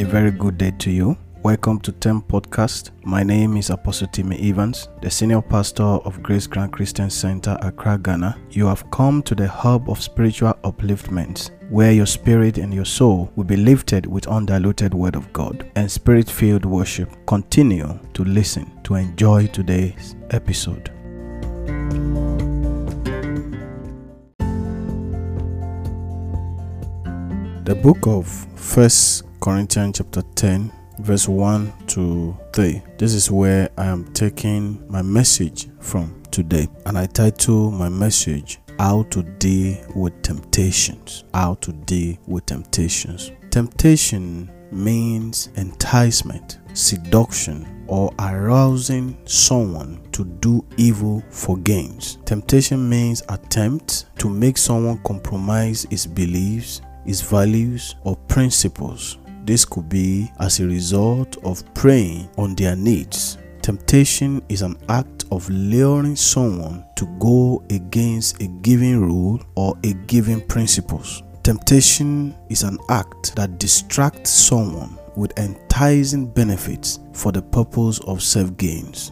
A very good day to you. Welcome to Tem Podcast. My name is Apostle Timmy Evans, the senior pastor of Grace Grand Christian Center, Accra, Ghana. You have come to the hub of spiritual upliftment, where your spirit and your soul will be lifted with undiluted word of God and spirit-filled worship. Continue to listen to enjoy today's episode. The book of First Corinthians chapter 10 verse 1 to 3. This is where I am taking my message from today. And I title my message How to Deal with Temptations. How to Deal with Temptations. Temptation means enticement, seduction, or arousing someone to do evil for gains. Temptation means attempt to make someone compromise his beliefs, his values, or principles this could be as a result of preying on their needs. Temptation is an act of luring someone to go against a given rule or a given principles. Temptation is an act that distracts someone with enticing benefits for the purpose of self gains.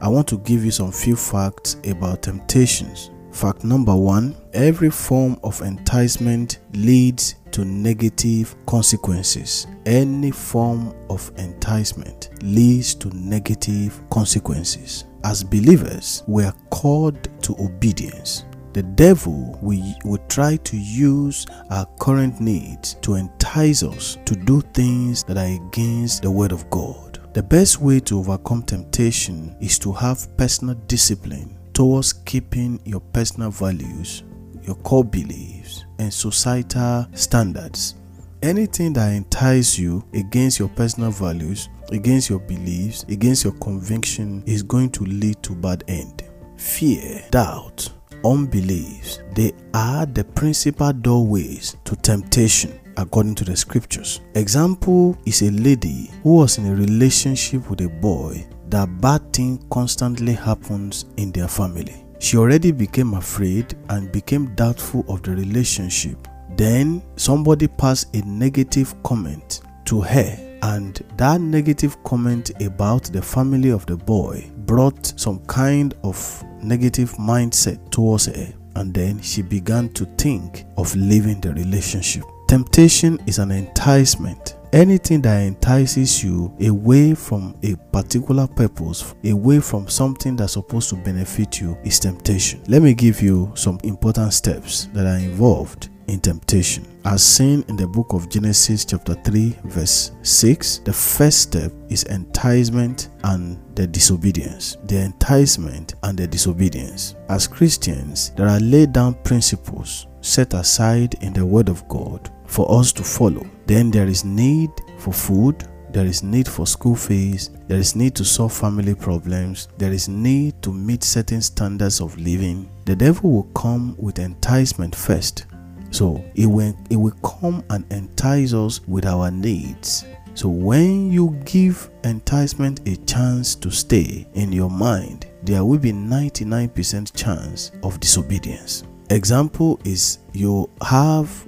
I want to give you some few facts about temptations. Fact number one every form of enticement leads to negative consequences. Any form of enticement leads to negative consequences. As believers, we are called to obedience. The devil will, will try to use our current needs to entice us to do things that are against the word of God. The best way to overcome temptation is to have personal discipline towards keeping your personal values, your core beliefs, and societal standards. Anything that entices you against your personal values, against your beliefs, against your conviction is going to lead to bad end. Fear, doubt, unbeliefs, they are the principal doorways to temptation according to the scriptures. Example is a lady who was in a relationship with a boy that bad thing constantly happens in their family. She already became afraid and became doubtful of the relationship. Then somebody passed a negative comment to her and that negative comment about the family of the boy brought some kind of negative mindset towards her and then she began to think of leaving the relationship. Temptation is an enticement anything that entices you away from a particular purpose, away from something that's supposed to benefit you, is temptation. Let me give you some important steps that are involved in temptation. As seen in the book of Genesis, chapter 3, verse 6, the first step is enticement and the disobedience. The enticement and the disobedience. As Christians, there are laid down principles set aside in the Word of God for us to follow. Then there is need for food, there is need for school fees, there is need to solve family problems, there is need to meet certain standards of living. The devil will come with enticement first. So it will, it will come and entice us with our needs. So when you give enticement a chance to stay in your mind, there will be 99% chance of disobedience. Example is you have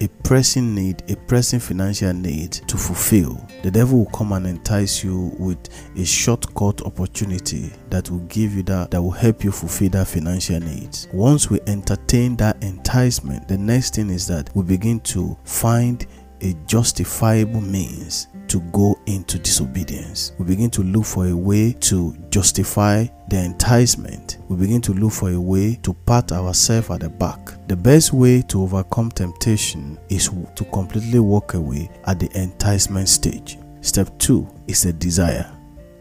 a pressing need, a pressing financial need to fulfill, the devil will come and entice you with a shortcut opportunity that will give you that, that will help you fulfill that financial needs. Once we entertain that enticement, the next thing is that we begin to find a justifiable means to go into disobedience. We begin to look for a way to justify the enticement. We begin to look for a way to pat ourselves at the back. The best way to overcome temptation is to completely walk away at the enticement stage. Step 2 is the desire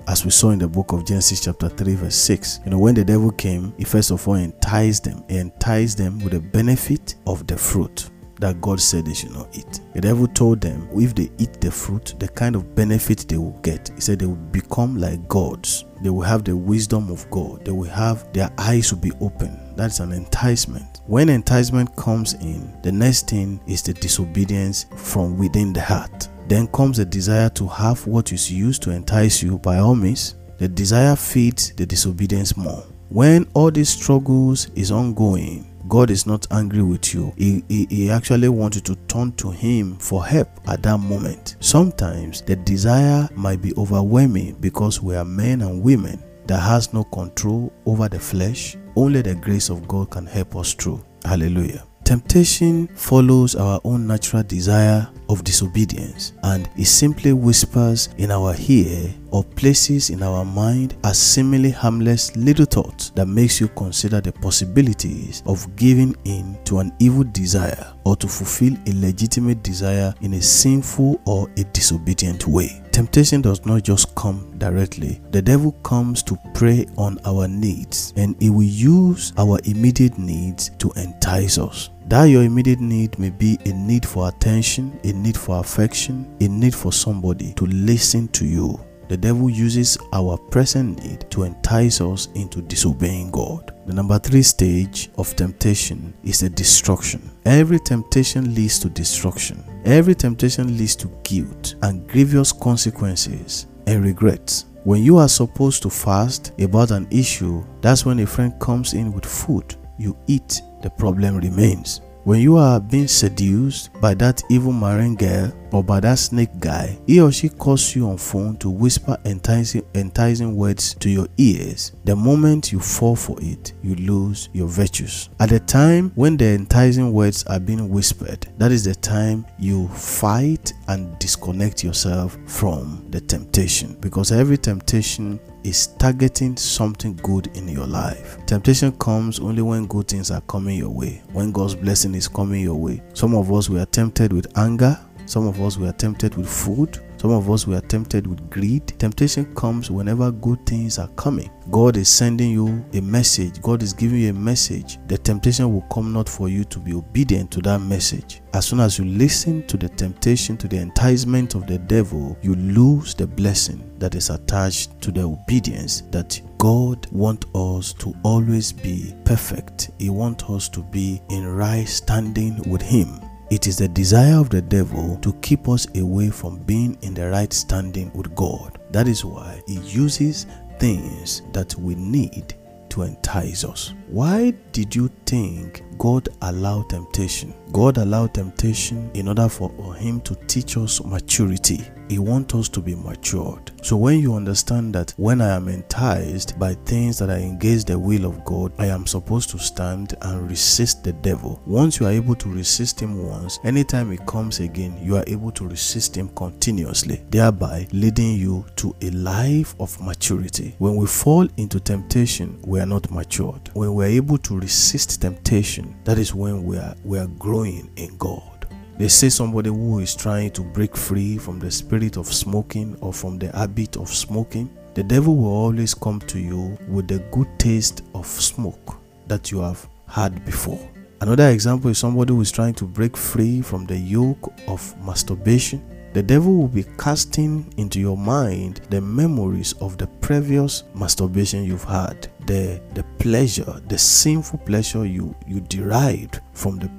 as we saw in the book of Genesis, chapter 3, verse 6. You know, when the devil came, he first of all enticed them. He enticed them with the benefit of the fruit that God said they should not eat. The devil told them if they eat the fruit, the kind of benefit they will get. He said they will become like gods. They will have the wisdom of God. They will have their eyes will be open. That's an enticement. When enticement comes in, the next thing is the disobedience from within the heart. Then comes the desire to have what is used to entice you by all means. The desire feeds the disobedience more. When all these struggles is ongoing, God is not angry with you. He, he, he actually wants you to turn to Him for help at that moment. Sometimes the desire might be overwhelming because we are men and women that has no control over the flesh. Only the grace of God can help us through. Hallelujah. Temptation follows our own natural desire of disobedience and it simply whispers in our ear or places in our mind a seemingly harmless little thought that makes you consider the possibilities of giving in to an evil desire or to fulfill a legitimate desire in a sinful or a disobedient way. Temptation does not just come directly. The devil comes to prey on our needs and he will use our immediate needs to entice us. That your immediate need may be a need for attention, a need for affection, a need for somebody to listen to you. The devil uses our present need to entice us into disobeying God. The number three stage of temptation is the destruction. Every temptation leads to destruction. Every temptation leads to guilt and grievous consequences and regrets. When you are supposed to fast about an issue, that's when a friend comes in with food. You eat, the problem remains. When you are being seduced by that evil marine girl or by that snake guy, he or she calls you on phone to whisper enticing, enticing words to your ears. The moment you fall for it, you lose your virtues. At the time when the enticing words are being whispered, that is the time you fight and disconnect yourself from the temptation because every temptation is targeting something good in your life. Temptation comes only when good things are coming your way, when God's blessing is coming your way. Some of us we are tempted with anger, some of us we are tempted with food, some of us we are tempted with greed. Temptation comes whenever good things are coming. God is sending you a message. God is giving you a message. The temptation will come not for you to be obedient to that message. As soon as you listen to the temptation, to the enticement of the devil, you lose the blessing that is attached to the obedience that God wants us to always be perfect. He wants us to be in right standing with Him. It is the desire of the devil to keep us away from being in the right standing with God. That is why he uses things that we need to entice us. Why did you think God allowed temptation? God allowed temptation in order for him to teach us maturity. He wants us to be matured. So when you understand that when I am enticed by things that are against the will of God, I am supposed to stand and resist the devil. Once you are able to resist him once, anytime he comes again, you are able to resist him continuously, thereby leading you to a life of maturity. When we fall into temptation, we are not matured. When we are able to resist temptation, that is when we are we are growing in God. They say somebody who is trying to break free from the spirit of smoking or from the habit of smoking, the devil will always come to you with the good taste of smoke that you have had before. Another example is somebody who is trying to break free from the yoke of masturbation. The devil will be casting into your mind the memories of the previous masturbation you've had, the the pleasure, the sinful pleasure you you derived from the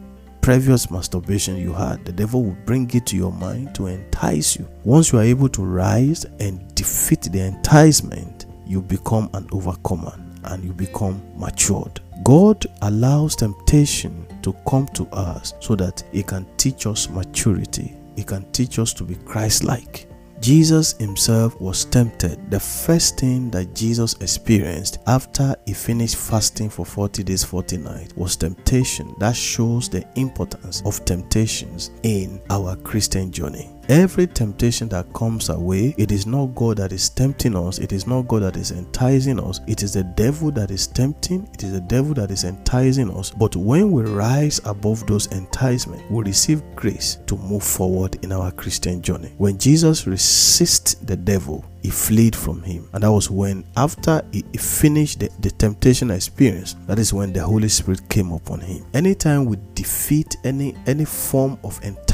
previous masturbation you had, the devil will bring it to your mind to entice you. Once you are able to rise and defeat the enticement, you become an overcomer and you become matured. God allows temptation to come to us so that He can teach us maturity, He can teach us to be Christ like. Jesus himself was tempted. The first thing that Jesus experienced after he finished fasting for 40 days, 40 nights was temptation. That shows the importance of temptations in our Christian journey. Every temptation that comes our way, it is not God that is tempting us, it is not God that is enticing us, it is the devil that is tempting, it is the devil that is enticing us. But when we rise above those enticements, we receive grace to move forward in our Christian journey. When Jesus resisted the devil, he fled from him. And that was when, after he finished the, the temptation experience, that is when the Holy Spirit came upon him. Anytime we defeat any any form of enticement,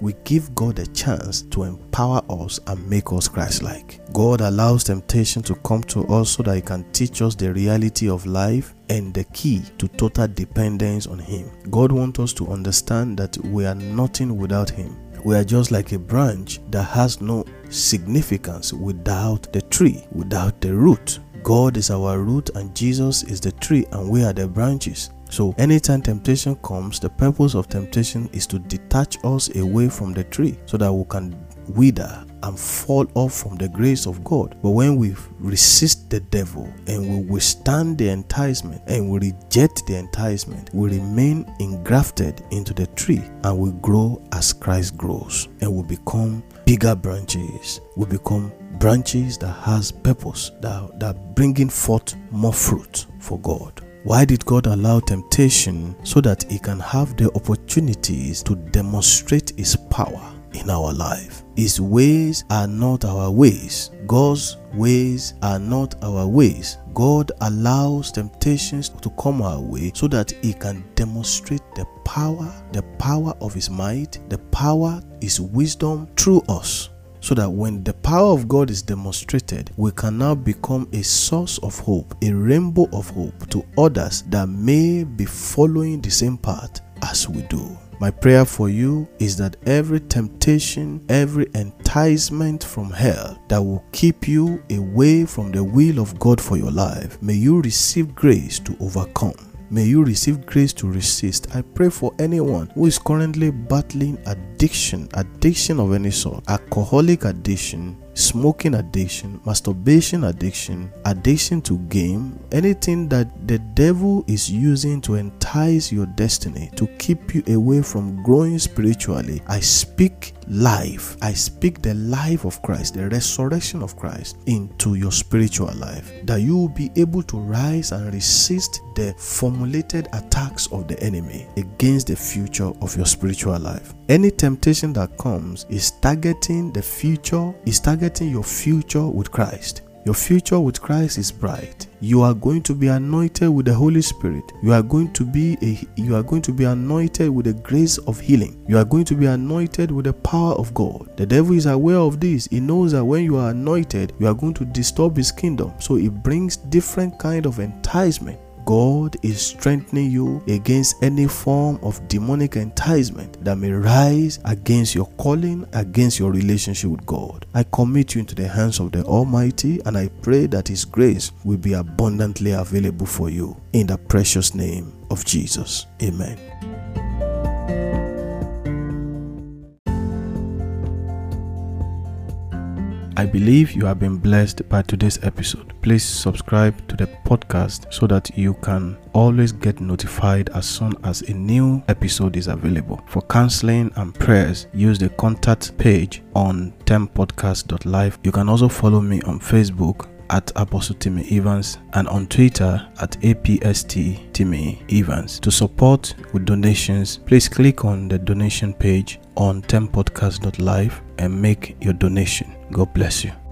we give God a chance to empower us and make us Christ-like. God allows temptation to come to us so that He can teach us the reality of life and the key to total dependence on Him. God wants us to understand that we are nothing without Him. We are just like a branch that has no significance without the tree, without the root. God is our root and Jesus is the tree and we are the branches. So, anytime temptation comes, the purpose of temptation is to detach us away from the tree so that we can wither and fall off from the grace of God. But when we resist the devil and we withstand the enticement and we reject the enticement, we remain engrafted into the tree and we grow as Christ grows and we become bigger branches. We become branches that has purpose, that, that bringing forth more fruit for God. Why did God allow temptation? So that He can have the opportunities to demonstrate His power in our life. His ways are not our ways. God's ways are not our ways. God allows temptations to come our way so that He can demonstrate the power, the power of His might, the power, His wisdom through us so that when the power of God is demonstrated, we can now become a source of hope, a rainbow of hope to others that may be following the same path as we do. My prayer for you is that every temptation, every enticement from hell that will keep you away from the will of God for your life, may you receive grace to overcome. May you receive grace to resist. I pray for anyone who is currently battling addiction, addiction of any sort, alcoholic addiction, smoking addiction, masturbation addiction, addiction to game, anything that the devil is using to entice your destiny, to keep you away from growing spiritually, I speak life. I speak the life of Christ, the resurrection of Christ into your spiritual life, that you will be able to rise and resist the formulated attacks of the enemy against the future of your spiritual life. Any temptation that comes is targeting the future, is targeting your future with Christ. Your future with Christ is bright. You are going to be anointed with the Holy Spirit. You are going to be a you are going to be anointed with the grace of healing. You are going to be anointed with the power of God. The devil is aware of this. He knows that when you are anointed, you are going to disturb his kingdom. So he brings different kind of enticement God is strengthening you against any form of demonic enticement that may rise against your calling, against your relationship with God. I commit you into the hands of the Almighty and I pray that His grace will be abundantly available for you. In the precious name of Jesus. Amen. I believe you have been blessed by today's episode. Please subscribe to the podcast so that you can always get notified as soon as a new episode is available. For counseling and prayers, use the contact page on tempodcast.live. You can also follow me on Facebook at Apostle Timmy Evans and on Twitter at APST Timmy Evans. To support with donations, please click on the donation page on tempodcast.live and make your donation. God bless you.